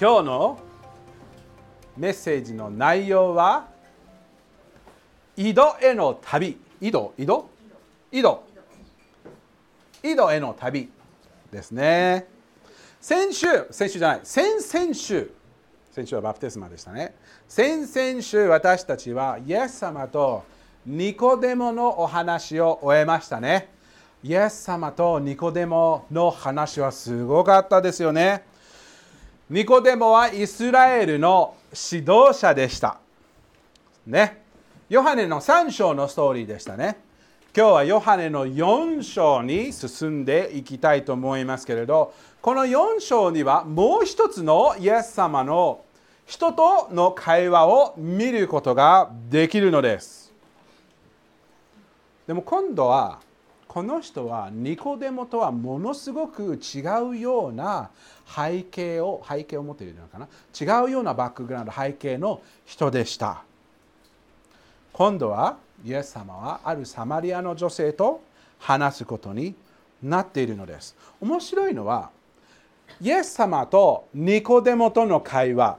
今日のメッセージの内容は井戸への旅。井戸？井戸？井戸。井戸への旅ですね。先週先週じゃない。先々週。先週はバプテスマでしたね。先々週私たちはイエス様とニコデモのお話を終えましたね。イエス様とニコデモの話はすごかったですよね。ニコデモはイスラエルの指導者でした。ね。ヨハネの3章のストーリーでしたね。今日はヨハネの4章に進んでいきたいと思いますけれど、この4章にはもう一つのイエス様の人との会話を見ることができるのです。でも今度はこの人はニコデモとはものすごく違うような背景を背景を持っているのかな？違うようなバックグラウンド背景の人でした。今度はイエス様はあるサマリアの女性と話すことになっているのです。面白いのはイエス様とニコデモとの会話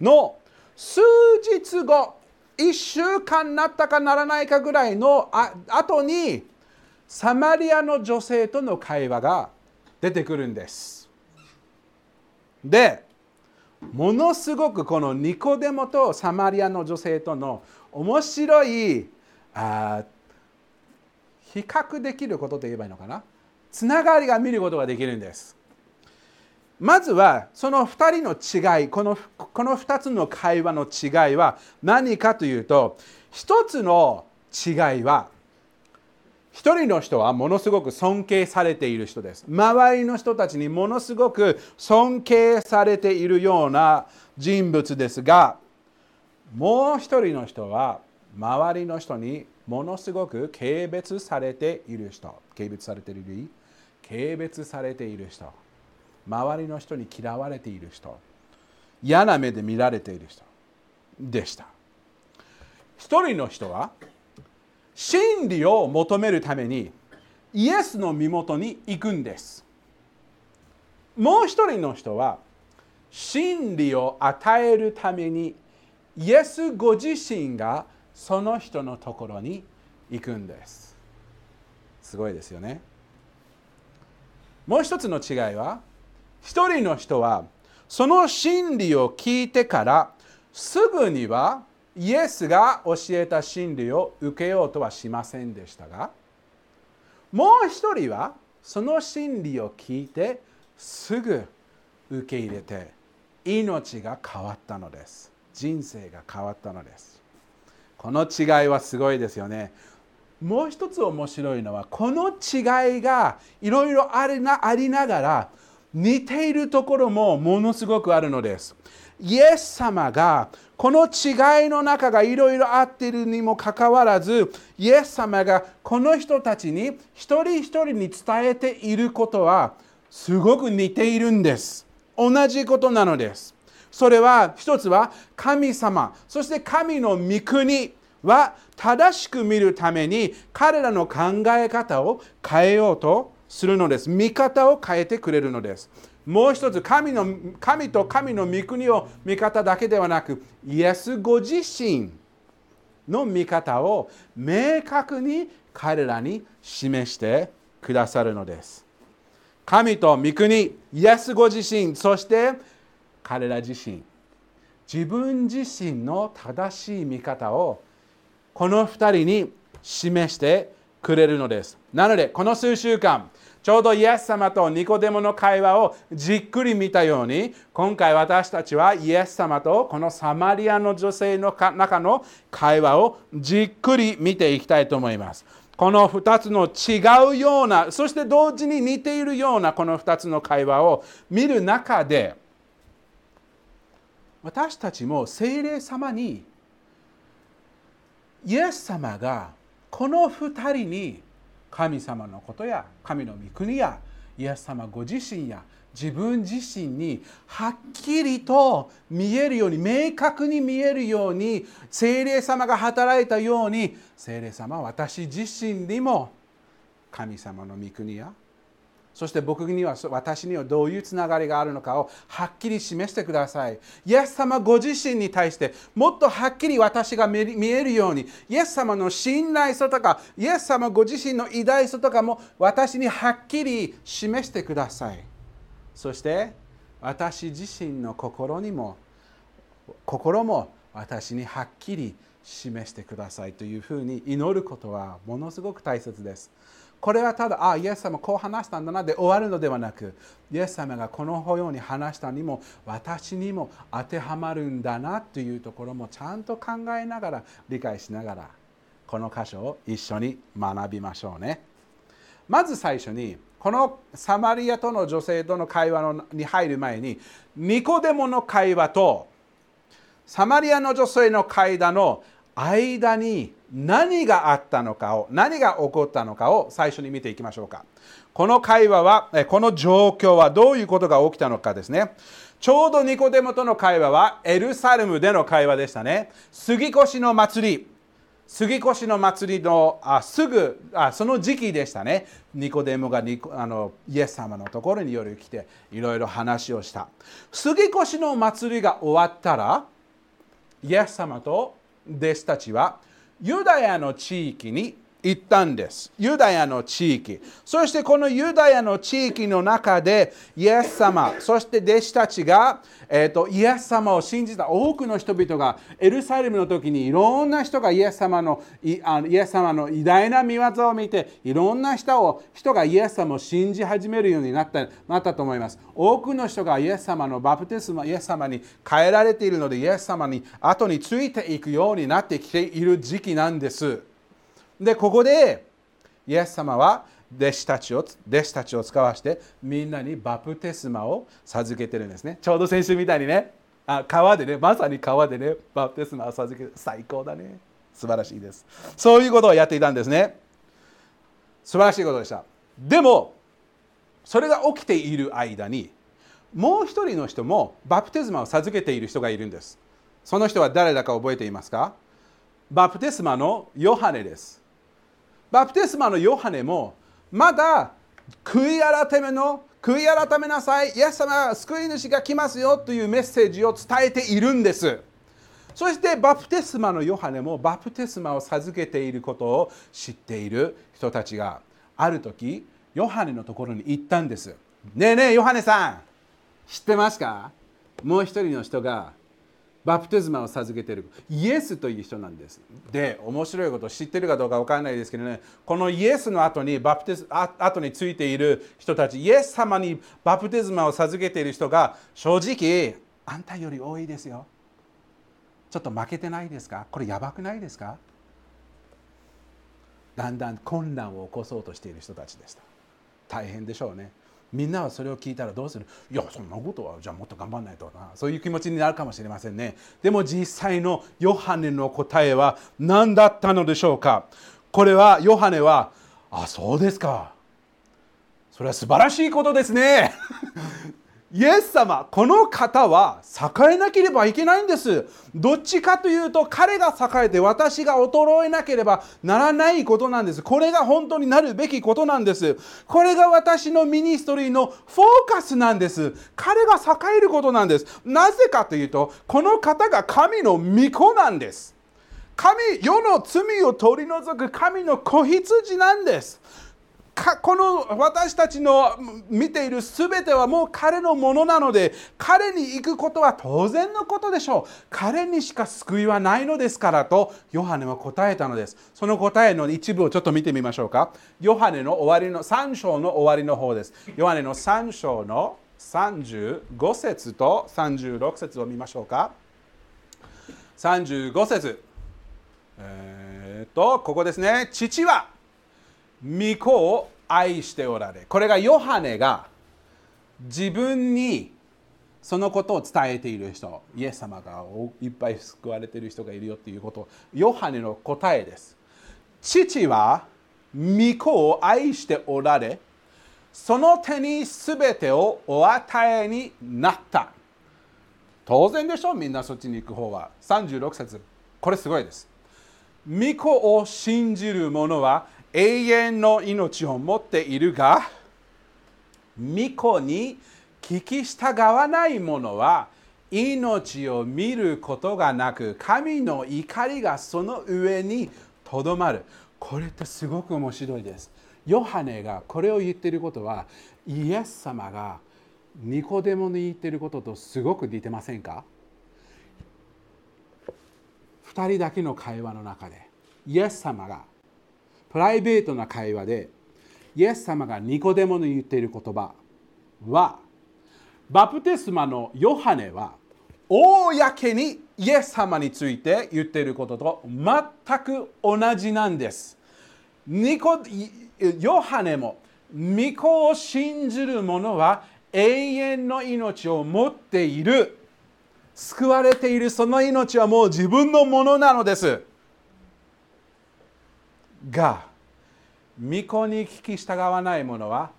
の数日後1週間なったかならないかぐらいのあ後にサマリアの女性との会話が出てくるんです。で、ものすごくこのニコデモとサマリアの女性との面白いあ比較できることと言えばいいのかな？つながりが見ることができるんです。まずはその2人の違いこのこの2つの会話の違いは何かというと1つの違いは一人の人はものすごく尊敬されている人です。周りの人たちにものすごく尊敬されているような人物ですが、もう一人の人は周りの人にものすごく軽蔑されている人。軽蔑されている軽蔑されている人。周りの人に嫌われている人。嫌な目で見られている人でした。一人の人は真理を求めるためにイエスの身元に行くんです。もう一人の人は真理を与えるためにイエスご自身がその人のところに行くんです。すごいですよね。もう一つの違いは一人の人はその真理を聞いてからすぐにはイエスが教えた真理を受けようとはしませんでしたがもう一人はその真理を聞いてすぐ受け入れて命が変わったのです。人生が変わったのです。この違いはすごいですよね。もう一つ面白いのはこの違いがいろいろありながら似ているところもものすごくあるのです。イエス様がこの違いの中がいろいろあっているにもかかわらずイエス様がこの人たちに一人一人に伝えていることはすごく似ているんです。同じことなのです。それは一つは神様そして神の御国は正しく見るために彼らの考え方を変えようとするのです。見方を変えてくれるのです。もう一つ神の神と神の御国を見方だけではなくイエスご自身の見方を明確に彼らに示してくださるのです。神と御国イエスご自身そして彼ら自身。自分自身の正しい見方をこの2人に示してくれるのです。なのでこの数週間ちょうどイエス様とニコデモの会話をじっくり見たように今回私たちはイエス様とこのサマリアの女性の中の会話をじっくり見ていきたいと思います。この2つの違うようなそして同時に似ているようなこの2つの会話を見る中で私たちも聖霊様にイエス様がこの2人に神様のことや神の御国やイエス様ご自身や自分自身にはっきりと見えるように明確に見えるように精霊様が働いたように精霊様は私自身にも神様の御国やそして僕には私にはどういうつながりがあるのかをはっきり示してください。イエス様ご自身に対してもっとはっきり私が見えるようにイエス様の信頼さとかイエス様ご自身の偉大さとかも私にはっきり示してください。そして私自身の心にも心も私にはっきり示してくださいというふうに祈ることはものすごく大切です。これはただ、ああ、イエス様こう話したんだなで終わるのではなく、イエス様がこのように話したにも私にも当てはまるんだなというところもちゃんと考えながら理解しながらこの箇所を一緒に学びましょうね。まず最初にこのサマリアとの女性との会話に入る前にニコデモの会話とサマリアの女性の会話の間に何があったのかを何が起こったのかを最初に見ていきましょうか。この会話はこの状況はどういうことが起きたのかですね。ちょうどニコデモとの会話はエルサレムでの会話でしたね。杉越の祭り。杉越の祭りのあすぐあその時期でしたね。ニコデモがニコあのイエス様のところに夜来ていろいろ話をした。杉越の祭りが終わったらイエス様と弟子たちはユダヤの地域に行ったんです。ユダヤの地域。そしてこのユダヤの地域の中でイエス様、そして弟子たちが、えーと、イエス様を信じた多くの人々がエルサレムの時にいろんな人がイエス様のイエス様の偉大な見業を見ていろんな人を人がイエス様を信じ始めるようになったなったと思います。多くの人がイエス様のバプテスマ、イエス様に変えられているのでイエス様に後についていくようになってきている時期なんです。でここでイエス様は弟子たちを弟子たちを使わしてみんなにバプテスマを授けてるんですね。ちょうど先週みたいにね。あ川でねまさに川でねバプテスマを授ける最高だね。素晴らしいです。そういうことをやっていたんですね。素晴らしいことでした。でもそれが起きている間にもう一人の人もバプテスマを授けている人がいるんです。その人は誰だか覚えていますか？バプテスマのヨハネです。バプテスマのヨハネもまだ悔い改めの悔い改めなさい。イエス様救い主が来ますよというメッセージを伝えているんです。そしてバプテスマのヨハネもバプテスマを授けていることを知っている人たちがある時ヨハネのところに行ったんです。ねえねえヨハネさん。知ってますか？もう一人の人がバプテスマを授けている。イエスという人なんです。で面白いことを知ってるかどうか分からないですけどね。このイエスの後にバプテス後についている人たちイエス様にバプテスマを授けている人が正直あんたより多いですよ。ちょっと負けてないですか？これやばくないですか？だんだん混乱を起こそうとしている人たちでした。大変でしょうね。みんなはそれを聞いたらどうする？いやそんなことはじゃあもっと頑張らないとな。そういう気持ちになるかもしれませんね。でも実際のヨハネの答えは何だったのでしょうか？これはヨハネはあそうですか。それは素晴らしいことですね。イエス様この方は栄えなければいけないんです。どっちかというと彼が栄えて私が衰えなければならないことなんです。これが本当になるべきことなんです。これが私のミニストリーのフォーカスなんです。彼が栄えることなんです。なぜかというとこの方が神の御子なんです。神世の罪を取り除く神の子羊なんです。かこの私たちの見ている全てはもう彼のものなので彼に行くことは当然のことでしょう。彼にしか救いはないのですからとヨハネは答えたのです。その答えの一部をちょっと見てみましょうか。ヨハネの終わりの3章の終わりの方です。ヨハネの3章の35節と36節を見ましょうか。35節。えー、っとここですね。父は御子を愛しておられ。これがヨハネが自分にそのことを伝えている人。イエス様がいっぱい救われている人がいるよっていうこと。ヨハネの答えです。父は御子を愛しておられ。その手に全てをお与えになった。当然でしょ？みんなそっちに行く方は。36節。これすごいです。御子を信じる者は永遠の命を持っているが御子に聞き従わない者は命を見ることがなく神の怒りがその上にとどまる。これってすごく面白いです。ヨハネがこれを言っていることはイエス様がニコデモに言っていることとすごく似てませんか？2人だけの会話の中でイエス様がプライベートな会話でイエス様がニコデモに言っている言葉はバプテスマのヨハネは公にイエス様について言っていることと全く同じなんです。ニコヨハネも御子を信じる者は永遠の命を持っている救われているその命はもう自分のものなのですが御子に聞き従わない者は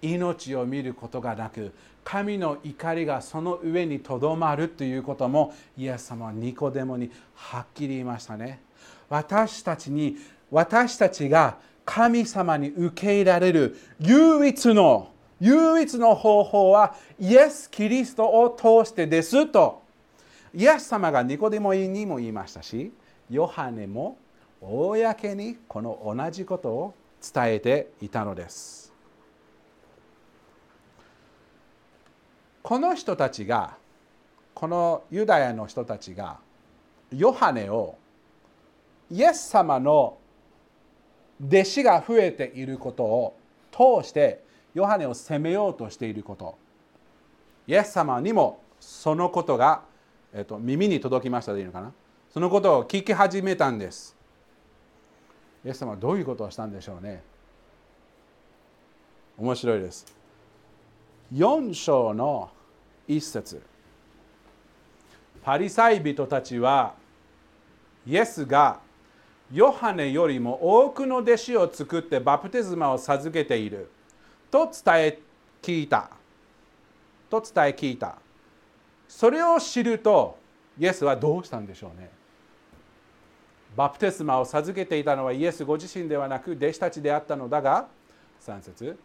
命を見ることがなく神の怒りがその上にとどまるということもイエス様はニコデモにはっきり言いましたね。私たちに私たちが神様に受け入れられる唯一の唯一の方法はイエス・キリストを通してですと。イエス様がニコデモにも言いましたしヨハネも公にこの同じことを伝えていたのです。この人たちがこのユダヤの人たちがヨハネをイエス様の弟子が増えていることを通してヨハネを責めようとしていること。イエス様にもそのことが、えっと、耳に届きましたでいいのかな。そのことを聞き始めたんです。イエス様はどういうことをしたんでしょうね。面白いです。4章の一節。パリサイ人たちはイエスがヨハネよりも多くの弟子を作ってバプテスマを授けている。と伝え聞いた。と伝え聞いた。それを知るとイエスはどうしたんでしょうね。バプテスマを授けていたのはイエスご自身ではなく弟子たちであったのだが3節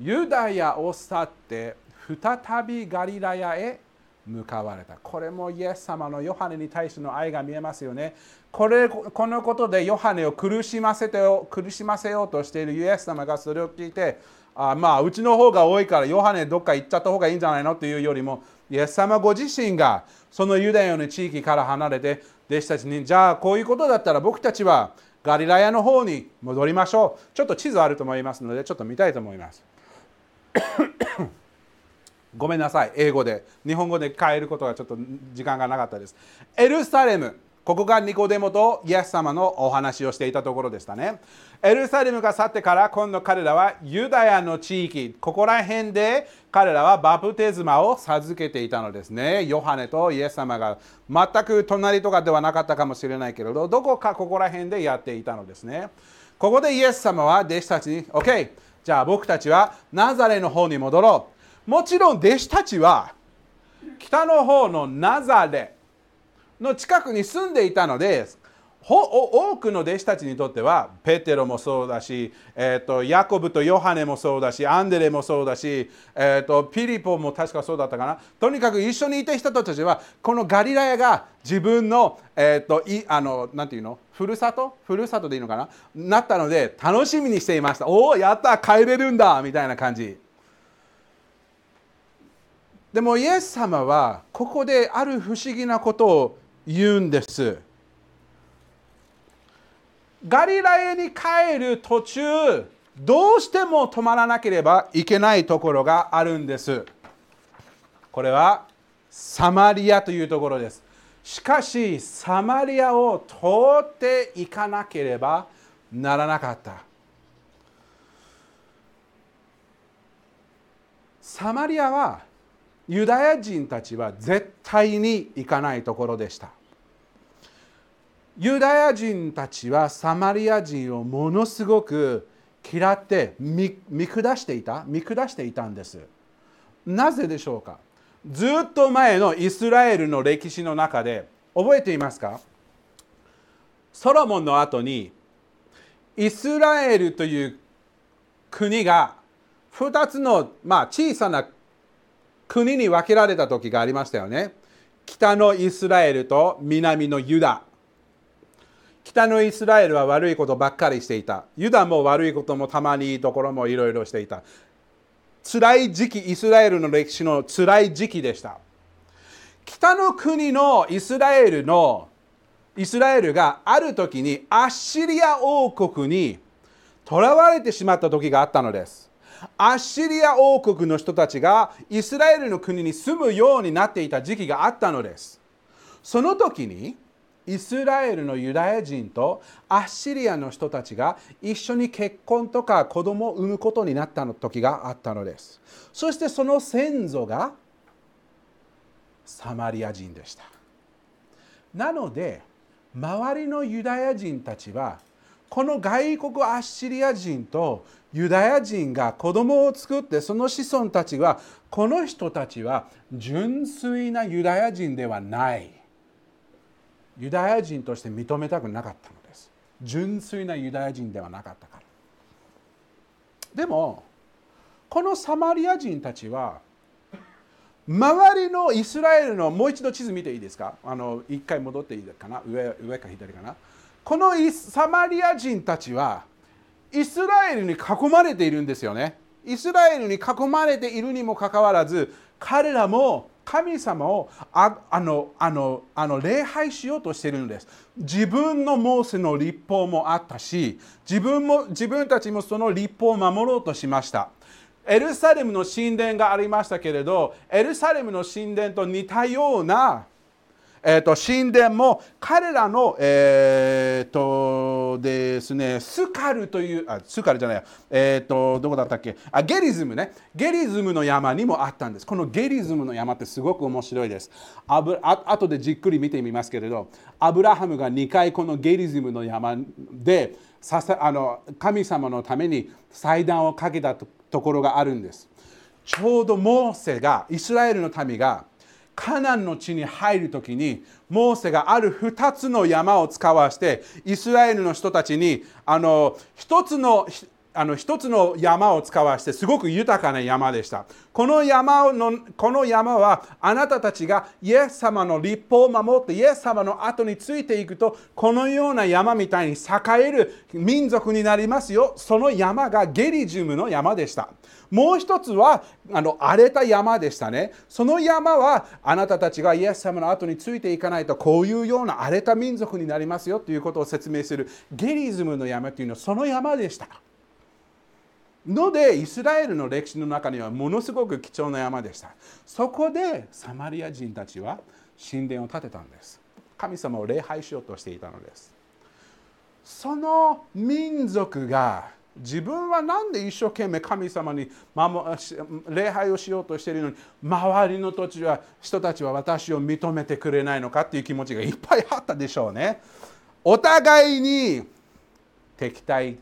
ユダヤを去って再びガリラヤへ向かわれた。これもイエス様のヨハネに対しての愛が見えますよね。これこのことでヨハネを苦しませて苦しませようとしているイエス様がそれを聞いてあまあうちの方が多いからヨハネどっか行っちゃった方がいいんじゃないの？っていうよりもイエス様ご自身がそのユダヤの地域から離れて弟子たちにじゃあこういうことだったら僕たちはガリラヤの方に戻りましょう。ちょっと地図あると思いますのでちょっと見たいと思います。ごめんなさい。英語で。日本語で変えることがちょっと時間がなかったです。エルサレム。ここがニコデモとイエス様のお話をしていたところでしたね。エルサレムが去ってから今度彼らはユダヤの地域ここら辺で彼らはバプテスマを授けていたのですね。ヨハネとイエス様が全く隣とかではなかったかもしれないけれどどこかここら辺でやっていたのですね。ここでイエス様は弟子たちに OK じゃあ僕たちはナザレの方に戻ろう。もちろん弟子たちは北の方のナザレの近くに住んでいたので多くの弟子たちにとってはペテロもそうだし、えーと、ヤコブとヨハネもそうだしアンデレもそうだし、えーと、ピリポも確かそうだったかな。とにかく一緒にいた人たちはこのガリラヤが自分の,、えーと、いあのなんていうの？ふるさと？ふるさとでいいのかな？なったので楽しみにしていましたおおやった！帰れるんだ！みたいな感じ。でもイエス様はここである不思議なことを言うんです。ガリラヤに帰る途中どうしても止まらなければいけないところがあるんです。これはサマリアというところです。しかしサマリアを通っていかなければならなかった。サマリアはユダヤ人たちは絶対に行かないところでしたユダヤ人たちはサマリア人をものすごく嫌って見下していた見下していたんですなぜでしょうか？ずっと前のイスラエルの歴史の中で覚えていますか？ソロモンの後にイスラエルという国が2つの、まあ、小さな国に分けられた時がありましたよね。北のイスラエルと南のユダ。北のイスラエルは悪いことばっかりしていた。ユダも悪いこともたまにいいところもいろいろしていた。辛い時期、イスラエルの歴史の辛い時期でした。北の国のイスラエルのイスラエルがある時にアッシリア王国に囚われてしまった時があったのです。アッシリア王国の人たちがイスラエルの国に住むようになっていた時期があったのです。その時にイスラエルのユダヤ人とアッシリアの人たちが一緒に結婚とか子供を産むことになった時があったのです。そしてその先祖がサマリア人でした。なので周りのユダヤ人たちはこの外国アッシリア人とユダヤ人が子供を作ってその子孫たちはこの人たちは純粋なユダヤ人ではないユダヤ人として認めたくなかったのです。純粋なユダヤ人ではなかったから。でもこのサマリア人たちは周りのイスラエルのもう一度地図見ていいですか？あの一回戻っていいかな？上上か左かな？このサマリア人たちはイスラエルに囲まれているんですよね。イスラエルに囲まれているにもかかわらず彼らも神様をああのあのあの礼拝しようとしているのです。自分のモーセの立法もあったし自分も自分たちもその立法を守ろうとしました。エルサレムの神殿がありましたけれどエルサレムの神殿と似たようなえーと、神殿も彼らの、えーとですね、スカルというあスカルじゃないや、えーと、どこだったっけ？あゲリズムね。ゲリズムの山にもあったんです。このゲリズムの山ってすごく面白いです。あぶあ後でじっくり見てみますけれどアブラハムが2回このゲリズムの山でささあの神様のために祭壇をかけたところがあるんです。ちょうどモーセがイスラエルの民がカナンの地に入る時にモーセがある2つの山を使わしてイスラエルの人たちにあの1つのあの一つの山を使わしてすごく豊かな山でした。この山のこの山はあなたたちがイエス様の立法を守ってイエス様の後についていくとこのような山みたいに栄える民族になりますよ。その山がゲリジュムの山でした。もう一つはあの荒れた山でしたね。その山はあなたたちがイエス様の後についていかないとこういうような荒れた民族になりますよということを説明するゲリズムの山というのはその山でした。のでイスラエルの歴史の中にはものすごく貴重な山でした。そこでサマリア人たちは神殿を建てたんです。神様を礼拝しようとしていたのです。その民族が自分は何で一生懸命神様に礼拝をしようとしているのに周りの土地は人たちは私を認めてくれないのかっていう気持ちがいっぱいあったでしょうね。お互いに敵対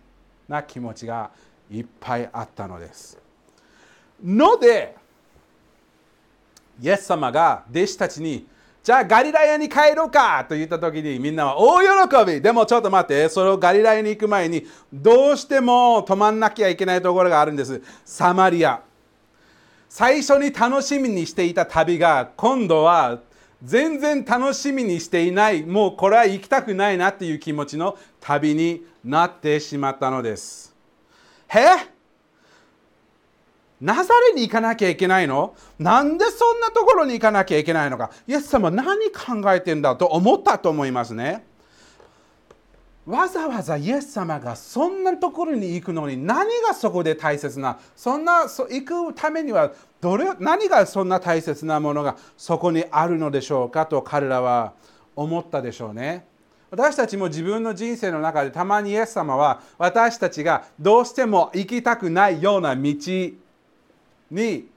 な気持ちがいっぱいあったのです。のでイエス様が弟子たちにじゃあガリラヤに帰ろうかと言った時にみんなは大喜び。でもちょっと待ってそれをガリラヤに行く前にどうしても止まんなきゃいけないところがあるんです。サマリア。最初に楽しみにしていた旅が今度は全然楽しみにしていない。もうこれは行きたくないなっていう気持ちの旅になってしまったのです。えナザレに行かなきゃいけないの？なんでそんなところに行かなきゃいけないのか？イエス様何考えてんだと思ったと思いますね。わざわざイエス様がそんなところに行くのに何がそこで大切な？そんなそ行くためにはどれ何がそんな大切なものがそこにあるのでしょうか？と彼らは思ったでしょうね。私たちも自分の人生の中でたまにイエス様は私たちがどうしても行きたくないような道に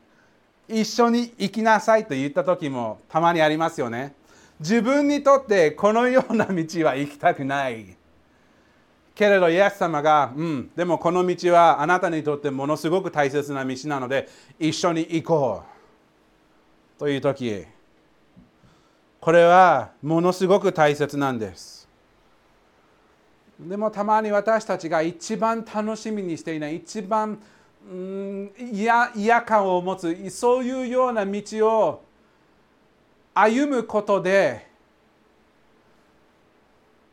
一緒に行きなさいと言った時もたまにありますよね。自分にとってこのような道は行きたくない。けれどイエス様が、うん、でもこの道はあなたにとってものすごく大切な道なので一緒に行こうという時これはものすごく大切なんです。でもたまに私たちが一番楽しみにしていない一番嫌感を持つそういうような道を歩むことで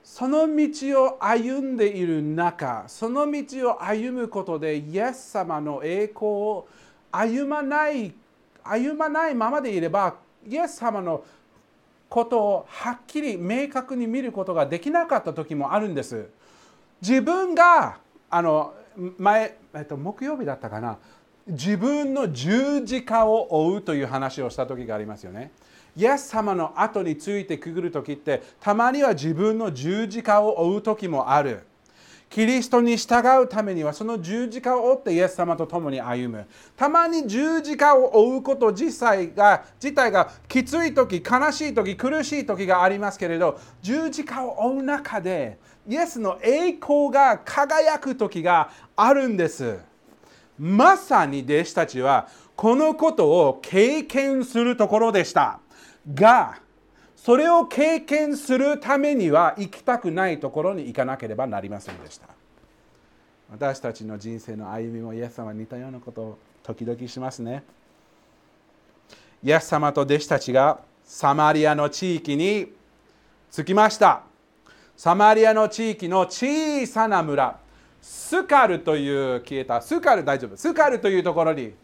その道を歩んでいる中その道を歩むことでイエス様の栄光を歩まない歩まないままでいればイエス様のことをはっきり明確に見ることができなかった時もあるんです。自分があの前、えっと、木曜日だったかな自分の十字架を追うという話をした時がありますよね。イエス様の後についてくぐる時ってたまには自分の十字架を追う時もある。キリストに従うためにはその十字架を追ってイエス様と共に歩む。たまに十字架を追うこと自体が自体がきつい時、悲しい時、苦しい時がありますけれど、十字架を追う中でイエスの栄光が輝く時があるんです。まさに弟子たちはこのことを経験するところでした。が、それを経験するためには行きたくないところに行かなければなりませんでした。私たちの人生の歩みもイエス様に似たようなことを時々しますね。イエス様と弟子たちがサマリアの地域に着きました。サマリアの地域の小さな村、スカルという消えた、スカル大丈夫、スカルというところに、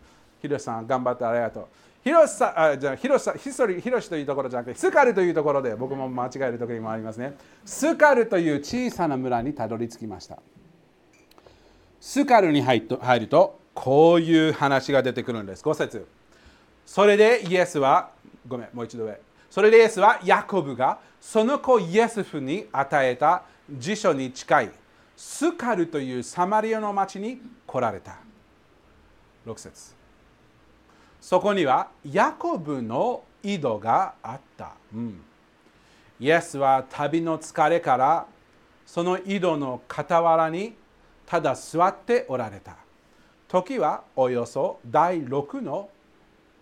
ヒロシさん頑張ってありがとう。ヒロシさあじゃあヒロシさヒソリヒロシというところじゃなくて、スカルというところで僕も間違える時もありますね。スカルという小さな村にたどり着きました。スカルに入ると、こういう話が出てくるんです。5節それでイエスは、ごめん、もう一度上。それでイエスはヤコブがその子イエスフに与えた辞書に近いスカルというサマリアの町に来られた。6節そこにはヤコブの井戸があった、うん。イエスは旅の疲れからその井戸の傍らにただ座っておられた。時はおよそ第6の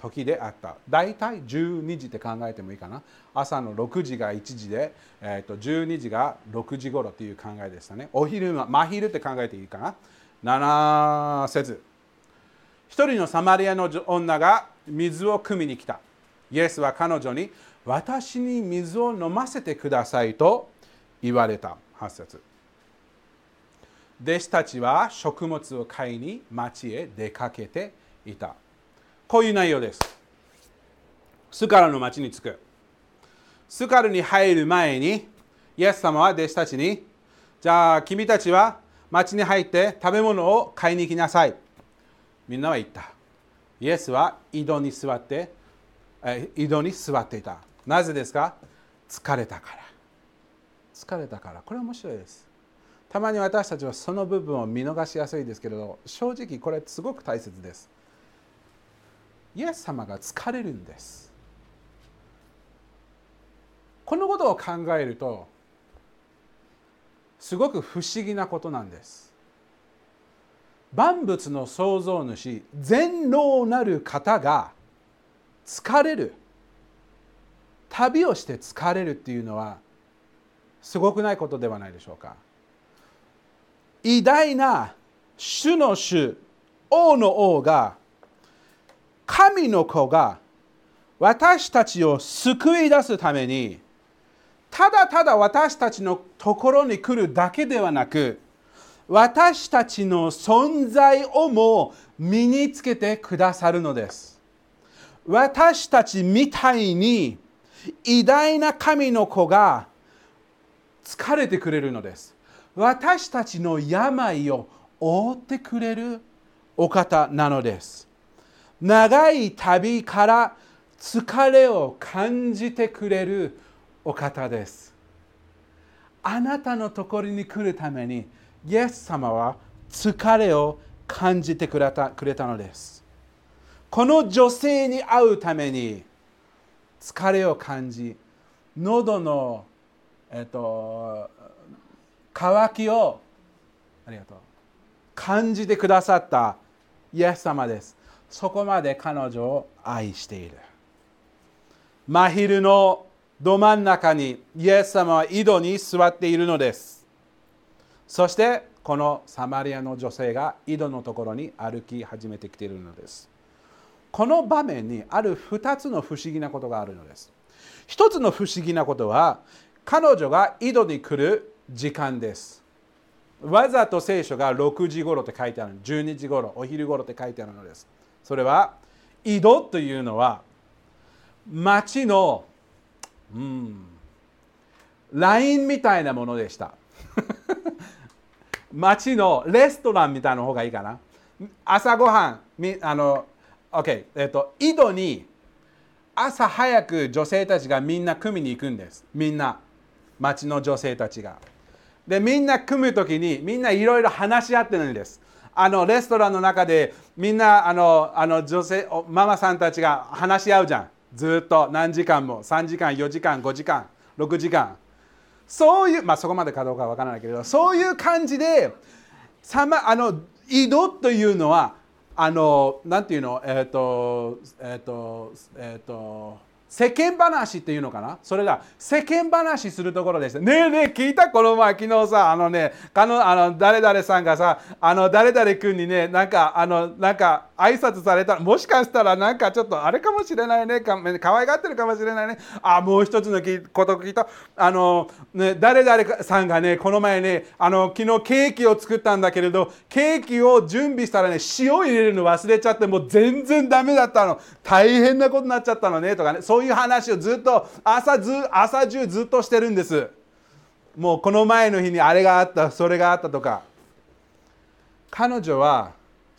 時であった。大体12時って考えてもいいかな。朝の6時が1時で、えー、と12時が6時頃という考えでしたね。お昼は真昼って考えていいかな。7節一人のサマリアの女が水を汲みに来た。イエスは彼女に私に水を飲ませてくださいと言われた。8節弟子たちは食物を買いに町へ出かけていた。こういう内容です。スカルの町に着く。スカルに入る前に、イエス様は弟子たちに、じゃあ君たちは町に入って食べ物を買いに行きなさい。みんなは言った。イエスは井戸に座って、井戸に座っていた。なぜですか？疲れたから。疲れたから。これは面白いです。たまに私たちはその部分を見逃しやすいですけれど、正直これすごく大切です。イエス様が疲れるんです。このことを考えるとすごく不思議なことなんです。万物の創造主全能なる方が疲れる。旅をして疲れるっていうのはすごくないことではないでしょうか。偉大な主の主王の王が神の子が私たちを救い出すためにただただ私たちのところに来るだけではなく私たちの存在をも身につけてくださるのです。私たちみたいに偉大な神の子が疲れてくれるのです。私たちの病を覆ってくれるお方なのです。長い旅から疲れを感じてくれるお方です。あなたのところに来るために、イエス様は疲れを感じてくれたくれたのです。この女性に会うために疲れを感じ喉の、えっと、渇きをありがとう感じてくださったイエス様ですそこまで彼女を愛している。真昼のど真ん中にイエス様は井戸に座っているのです。そしてこのサマリアの女性が井戸のところに歩き始めてきているのです。この場面にある2つの不思議なことがあるのです。1つの不思議なことは彼女が井戸に来る時間です。わざと聖書が6時頃って書いてある12時頃お昼頃って書いてあるのです。それは井戸というのは町のうんラインみたいなものでした。町のレストランみたいな方がいいかな。朝ごはんあの OK えっと井戸に朝早く女性たちがみんな組みに行くんです。みんな町の女性たちが。でみんな組む時にみんないろいろ話し合ってるんです。あのレストランの中でみんなあのあの女性ママさんたちが話し合うじゃん。ずっと何時間も3時間4時間5時間6時間。そういうまあそこまでかどうかわからないけれどそういう感じでさ、ま、あの井戸というのはあのなんていうの？えっ、ー、とえっ、ー、とえっ、ー、と世間話っていうのかな？それが世間話するところです。ねえねえ聞いた？この前昨日さあのねあのあの誰々さんがさあの誰々君にねなんかあのなんか挨拶された。らもしかしたらなんかちょっとあれかもしれないね。か可愛がってるかもしれないね。あもう一つのこと聞いたあの、ね、誰々さんがねこの前ねあの昨日ケーキを作ったんだけれどケーキを準備したらね塩入れるの忘れちゃってもう全然ダメだったの。大変なことになっちゃったのね。とかねそういう話をずっと朝ず朝中ずっとしてるんです。もうこの前の日にあれがあったそれがあったとか。彼女は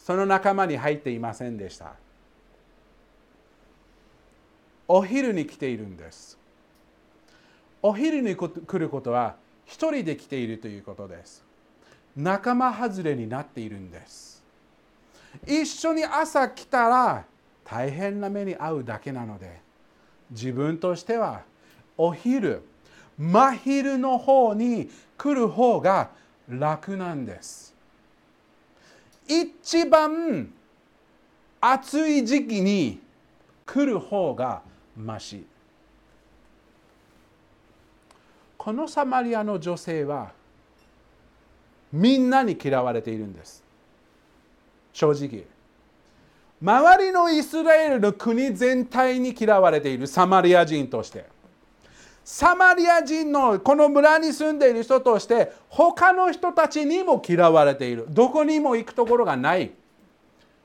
その仲間に入っていませんでした。お昼に来ているんです。お昼に来ることは一人で来ているということです。仲間外れになっているんです。一緒に朝来たら大変な目に遭うだけなので自分としてはお昼真昼の方に来る方が楽なんです。一番暑い時期に来る方がましこのサマリアの女性はみんなに嫌われているんです。正直。周りのイスラエルの国全体に嫌われているサマリア人として。サマリア人のこの村に住んでいる人として他の人たちにも嫌われている。どこにも行くところがない。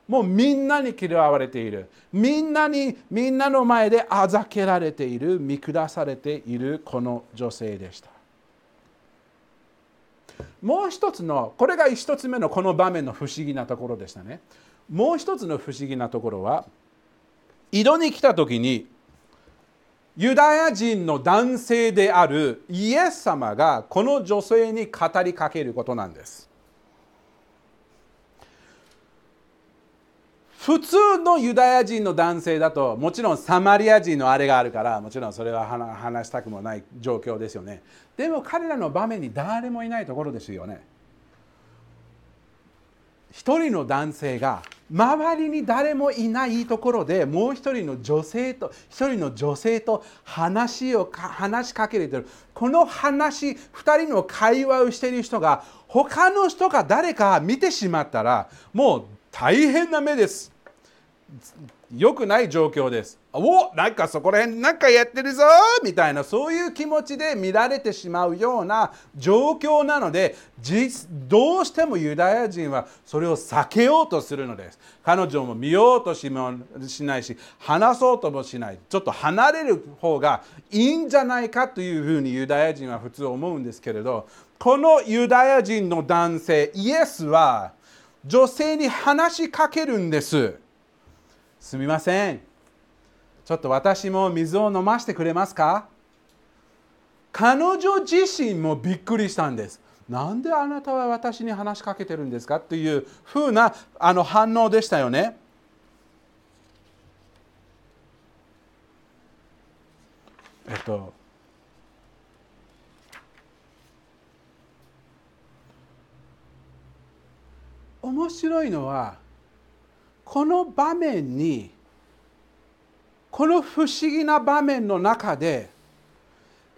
もうみんなに嫌われている。みんなにみんなの前であざけられている。見下されている。この女性でした。もう一つのこれが一つ目のこの場面の不思議なところでしたね。もう一つの不思議なところは井戸に来た時にユダヤ人の男性であるイエス様がこの女性に語りかけることなんです。普通のユダヤ人の男性だともちろんサマリア人のあれがあるからもちろんそれは話したくもない状況ですよね。でも彼らの場面に誰もいないところですよね。一人の男性が周りに誰もいないところでもう一人の女性と一人の女性と話を話しかけてる。この話2人の会話をしている人が他の人が誰か見てしまったらもう大変な目です。良くない状況です。おなんかそこら辺なんかやってるぞみたいなそういう気持ちで見られてしまうような状況なのでどうしてもユダヤ人はそれを避けようとするのです。彼女も見ようとしないし話そうともしないちょっと離れる方がいいんじゃないかというふうにユダヤ人は普通思うんですけれどこのユダヤ人の男性イエスは女性に話しかけるんです。すみません。ちょっと私も水を飲ませてくれますか？彼女自身もびっくりしたんです。なんであなたは私に話しかけてるんですか？というふうなあの反応でしたよね。えっと、面白いのはこの場面にこの不思議な場面の中で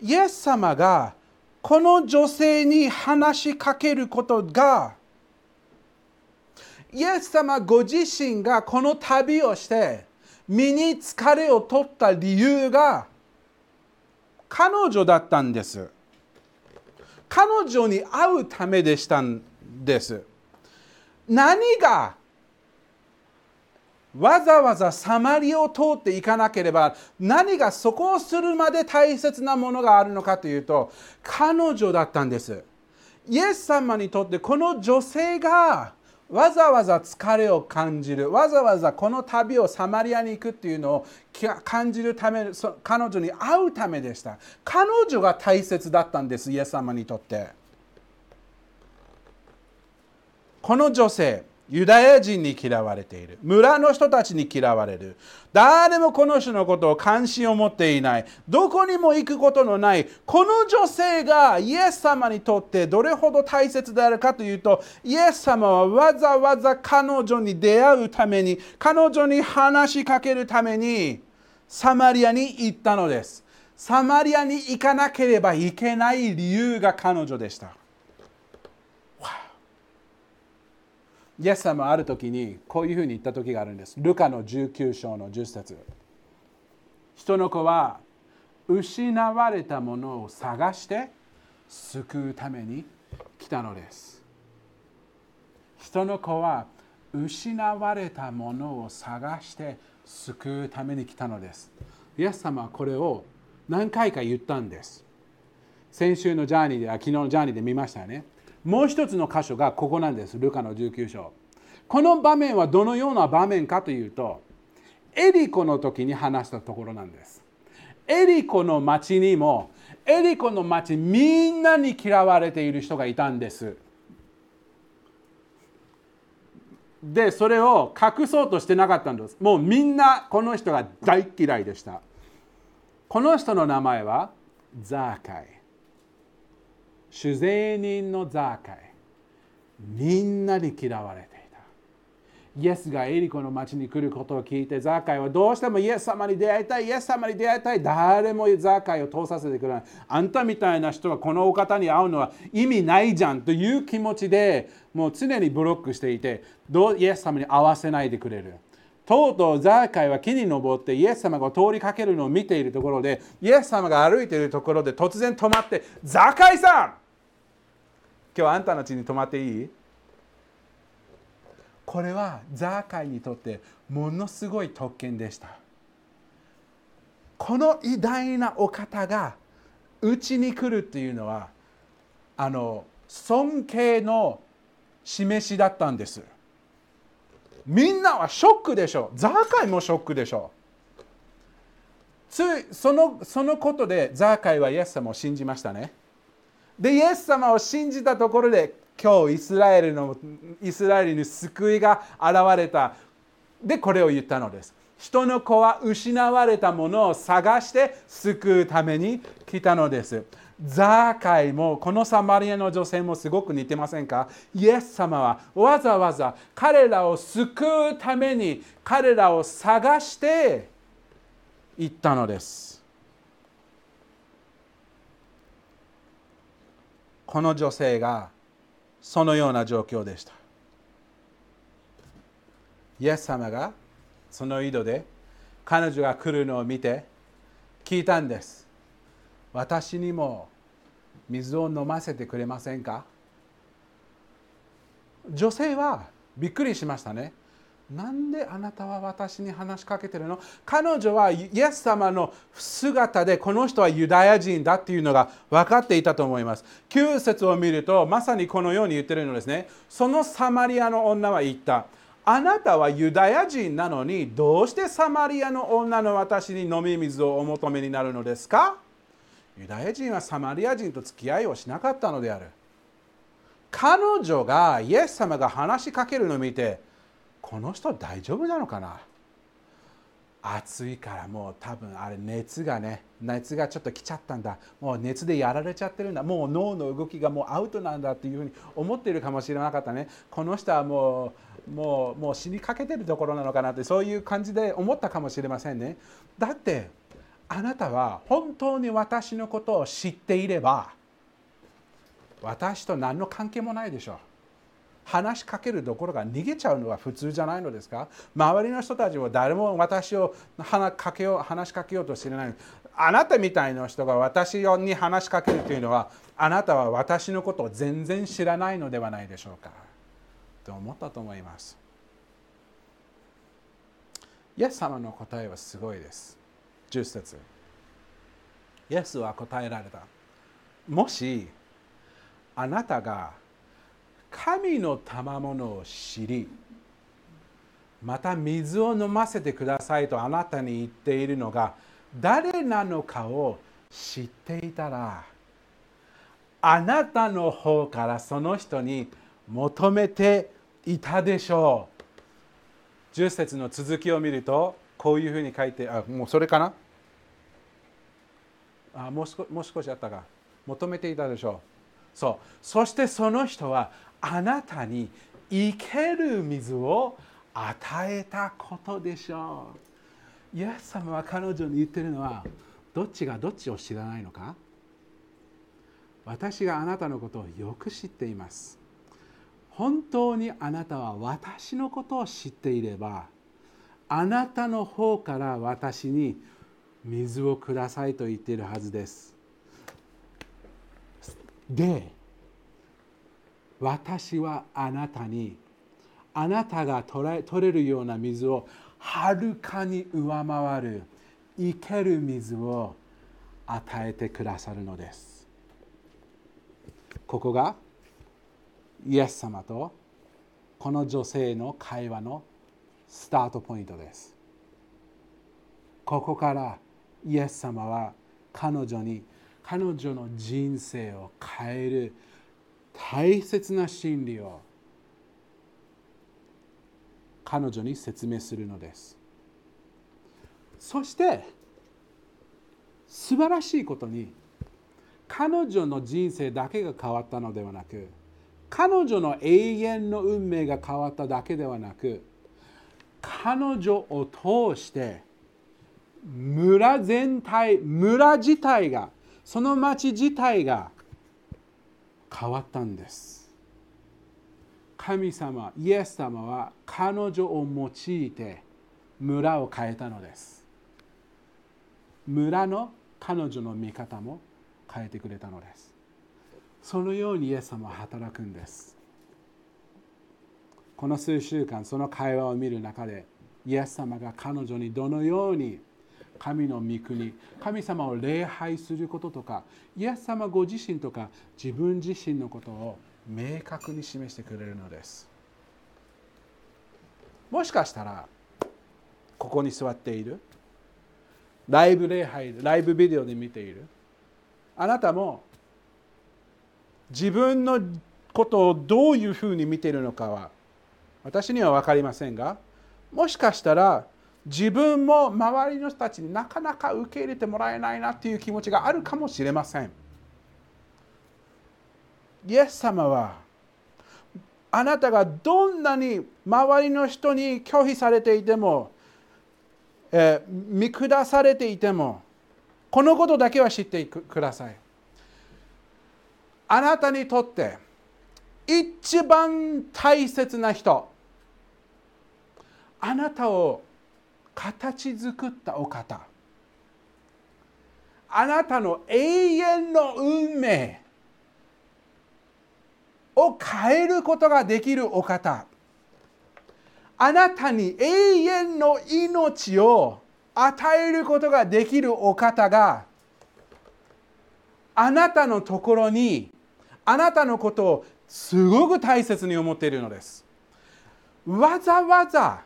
イエス様がこの女性に話しかけることがイエス様ご自身がこの旅をして身に疲れを取った理由が彼女だったんです。彼女に会うためでしたんです。何がわざわざサマリを通っていかなければ何がそこをするまで大切なものがあるのかというと彼女だったんです。イエス様にとってこの女性がわざわざ疲れを感じるわざわざこの旅をサマリアに行くっていうのを感じるため彼女に会うためでした。彼女が大切だったんですイエス様にとって。この女性。ユダヤ人に嫌われている。村の人たちに嫌われる。誰もこの人のことを関心を持っていない。どこにも行くことのない。この女性がイエス様にとってどれほど大切であるかというとイエス様はわざわざ彼女に出会うために彼女に話しかけるためにサマリアに行ったのです。サマリアに行かなければいけない理由が彼女でした。イエス様はある時にこういうふうに言った時があるんです。ルカの19章の10節人の子は失われたものを探して救うために来たのです。人の子は失われたものを探して救うために来たのです。イエス様はこれを何回か言ったんです。先週のジャーニーでは、昨日のジャーニーで見ましたよね。もう一つの箇所がここなんです。ルカの19章。この場面はどのような場面かというと、エリコの時に話したところなんです。エリコの町にも、エリコの町みんなに嫌われている人がいたんです。で、それを隠そうとしてなかったんです。もうみんなこの人が大嫌いでした。この人の名前はザーカイ。主税人のザーカイみんなに嫌われていた。イエスがエリコの町に来ることを聞いてザーカイはどうしてもイエス様に出会いたいイエス様に出会いたい。誰もザーカイを通させてくれない。あんたみたいな人はこのお方に会うのは意味ないじゃんという気持ちでもう常にブロックしていてどうイエス様に会わせないでくれる。とうとうザーカイは木に登ってイエス様が通りかけるのを見ているところでイエス様が歩いているところで突然止まってザーカイさん!今日あんたの家に泊まっていい？これはザーカイにとってものすごい特権でした。この偉大なお方がうちに来るっていうのはあの尊敬の示しだったんです。みんなはショックでしょ。ザーカイもショックでしょ。ついそのそのことでザーカイはイエス様を信じましたね。でイエス様を信じたところで今日イスラエルのイスラエルに救いが現れた。でこれを言ったのです。人の子は失われたものを探して救うために来たのです。ザーカイもこのサマリアの女性もすごく似てませんか？イエス様はわざわざ彼らを救うために彼らを探して行ったのです。この女性がそのような状況でした。イエス様がその井戸で彼女が来るのを見て聞いたんです。私にも水を飲ませてくれませんか？女性はびっくりしましたねなんであなたは私に話しかけてるの？彼女はイエス様の姿でこの人はユダヤ人だっていうのが分かっていたと思います。9節を見るとまさにこのように言ってるのですね。そのサマリアの女は言った。あなたはユダヤ人なのにどうしてサマリアの女の私に飲み水をお求めになるのですか？ユダヤ人はサマリア人と付き合いをしなかったのである。彼女がイエス様が話しかけるのを見てこの人大丈夫なのかな？暑いからもう多分あれ熱がね熱がちょっと来ちゃったんだ。もう熱でやられちゃってるんだ。もう脳の動きがもうアウトなんだっていうふうに思っているかもしれなかったね。この人はもうもうもう死にかけてるところなのかなってそういう感じで思ったかもしれませんね。だってあなたは本当に私のことを知っていれば私と何の関係もないでしょう。話しかけるどころか逃げちゃうのは普通じゃないのですか？周りの人たちは誰も私を話かけよう話しかけようとしてないあなたみたいな人が私に話しかけるというのはあなたは私のことを全然知らないのではないでしょうか。と思ったと思います。イエス様の答えはすごいです。10節。イエスは答えられた。もしあなたが神の賜物を知りまた水を飲ませてくださいとあなたに言っているのが誰なのかを知っていたらあなたの方からその人に求めていたでしょう。10節の続きを見るとこういうふうに書いてあもうそれかな？あもう少もう少しあったか。求めていたでしょう。そう。そしてその人はあなたに生ける水を与えたことでしょう。イエス様は彼女に言ってるのはどっちがどっちを知らないのか？私があなたのことをよく知っています。本当にあなたは私のことを知っていればあなたの方から私に水をくださいと言っているはずです。で私はあなたにあなたが取れ取れるような水をはるかに上回る生ける水を与えてくださるのです。ここがイエス様とこの女性の会話のスタートポイントです。ここからイエス様は彼女に彼女の人生を変える大切な真理を彼女に説明するのです。そして素晴らしいことに彼女の人生だけが変わったのではなく彼女の永遠の運命が変わっただけではなく彼女を通して村全体村自体がその町自体が変わったんです。神様イエス様は彼女を用いて村を変えたのです。村の彼女の見方も変えてくれたのです。そのようにイエス様は働くんです。この数週間その会話を見る中でイエス様が彼女にどのように神の御国神様を礼拝することとかイエス様ご自身とか自分自身のことを明確に示してくれるのです。もしかしたらここに座っているライブ礼拝ライブビデオで見ているあなたも自分のことをどういうふうに見ているのかは私には分かりませんがもしかしたら自分も周りの人たちになかなか受け入れてもらえないなという気持ちがあるかもしれません。イエス様はあなたがどんなに周りの人に拒否されていても、えー、見下されていてもこのことだけは知ってください。あなたにとって一番大切な人あなたを形作ったお方あなたの永遠の運命を変えることができるお方あなたに永遠の命を与えることができるお方があなたのところにあなたのことをすごく大切に思っているのです。わざわざ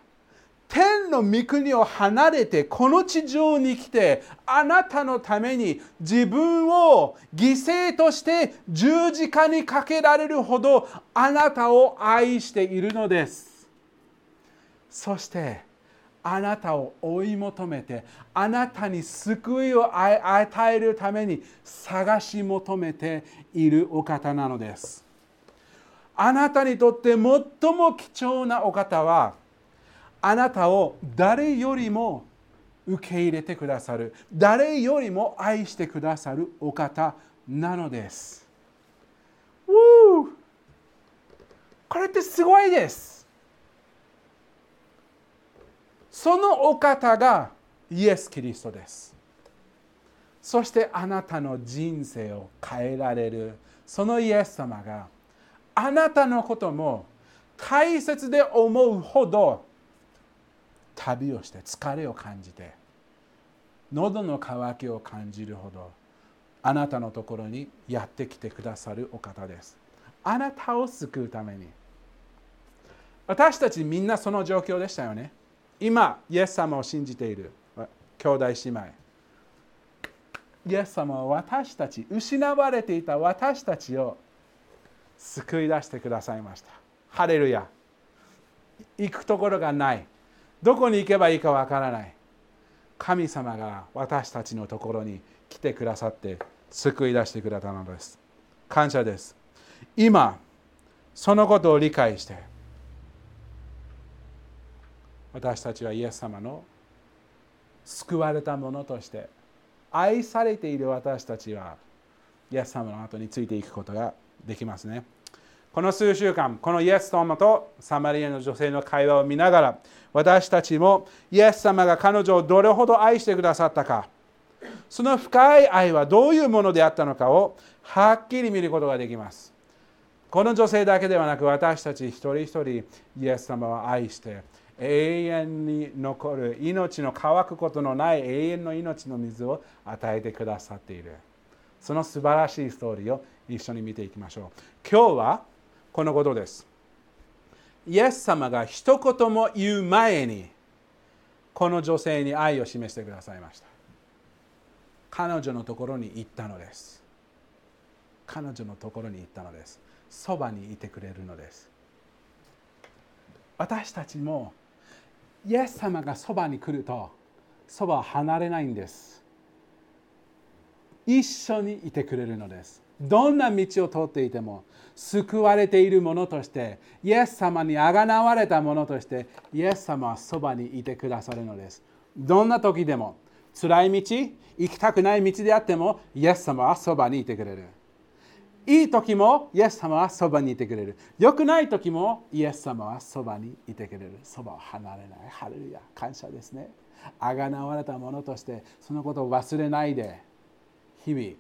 天の御国を離れてこの地上に来てあなたのために自分を犠牲として十字架にかけられるほどあなたを愛しているのです。そしてあなたを追い求めてあなたに救いを与えるために探し求めているお方なのです。あなたにとって最も貴重なお方はあなたを誰よりも受け入れてくださる。誰よりも愛してくださるお方なのです。これってすごいです。そのお方がイエス・キリストです。そしてあなたの人生を変えられる。そのイエス様があなたのことも大切で思うほど旅をして疲れを感じて喉の渇きを感じるほどあなたのところにやってきてくださるお方です。あなたを救うために。私たちみんなその状況でしたよね。今イエス様を信じている兄弟姉妹。イエス様は私たち失われていた私たちを救い出してくださいました。ハレルヤ。行くところがない。どこに行けばいいかわからない。神様が私たちのところに来てくださって救い出してくれたのです。感謝です。今そのことを理解して私たちはイエス様の救われたものとして愛されている私たちはイエス様の後についていくことができますね。この数週間、このイエス様とサマリアの女性の会話を見ながら、私たちもイエス様が彼女をどれほど愛してくださったか、その深い愛はどういうものであったのかをはっきり見ることができます。この女性だけではなく私たち一人一人イエス様を愛して永遠に残る命の乾くことのない永遠の命の水を与えてくださっているその素晴らしいストーリーを一緒に見ていきましょう今日はこのことです。イエス様が一言も言う前にこの女性に愛を示してくださいました。彼女のところに行ったのです。彼女のところに行ったのです。そばにいてくれるのです。私たちもイエス様がそばに来るとそばは離れないんです。一緒にいてくれるのです。どんな道を通っていても救われているものとしてイエス様にあがなわれたものとしてイエス様はそばにいてくださるのですどんな時でも辛い道行きたくない道であってもイエス様はそばにいてくれるいい時もイエス様はそばにいてくれる。良くない時もイエス様はそばにいてくれる。そばを離れない。ハレルヤ。感謝ですね。あがなわれたものとしてそのことを忘れないで日々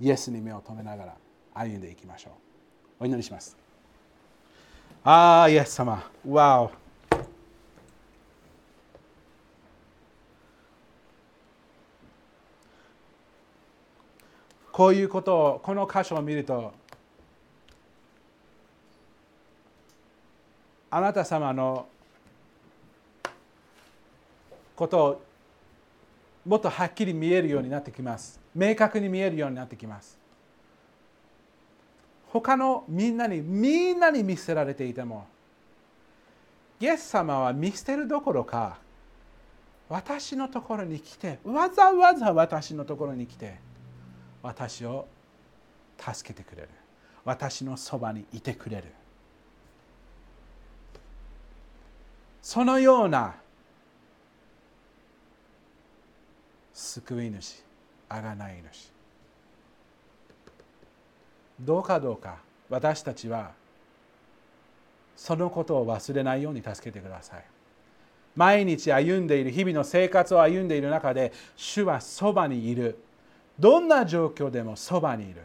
イエスに目を留めながら歩んでいきましょう。お祈りします。ああ、イエス様。わお。こういうことをこの箇所を見るとあなた様のことをもっとはっきり見えるようになってきます明確に見えるようになってきます。他のみんなにみんなに見捨てられていてもイエス様は見捨てるどころか私のところに来てわざわざ私のところに来て私を助けてくれる。私のそばにいてくれる。そのような救い主。あがない主どうかどうか私たちはそのことを忘れないように助けてください。毎日歩んでいる日々の生活を歩んでいる中で主はそばにいる。どんな状況でもそばにいる。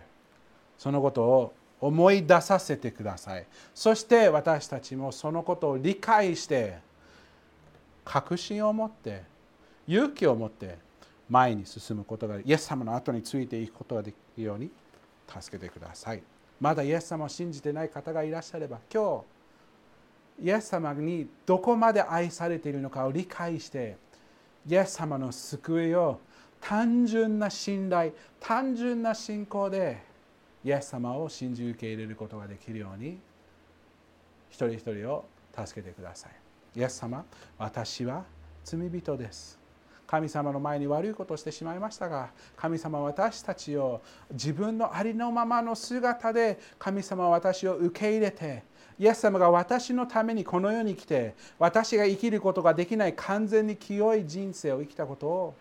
そのことを思い出させてください。そして私たちもそのことを理解して確信を持って勇気を持って前に進むことがイエス様の後についていくことができるように助けてください。まだイエス様を信じてない方がいらっしゃれば今日イエス様にどこまで愛されているのかを理解してイエス様の救いを単純な信頼単純な信仰でイエス様を信じ受け入れることができるように一人一人を助けてください。イエス様私は罪人です。神様の前に悪いことをしてしまいましたが神様は私たちを自分のありのままの姿で神様は私を受け入れてイエス様が私のためにこの世に来て私が生きることができない完全に清い人生を生きたことを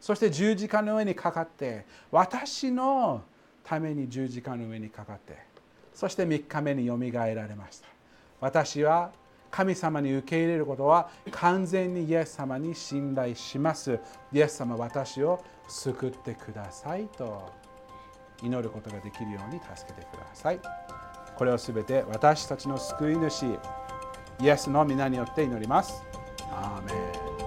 そして十字架の上にかかって私のために十字架の上にかかってそして3日目によみがえられました。私は神様に受け入れることは完全にイエス様に信頼します。イエス様私を救ってくださいと。祈ることができるように助けてください。これをすべて私たちの救い主イエスの皆によって祈ります。アーメン。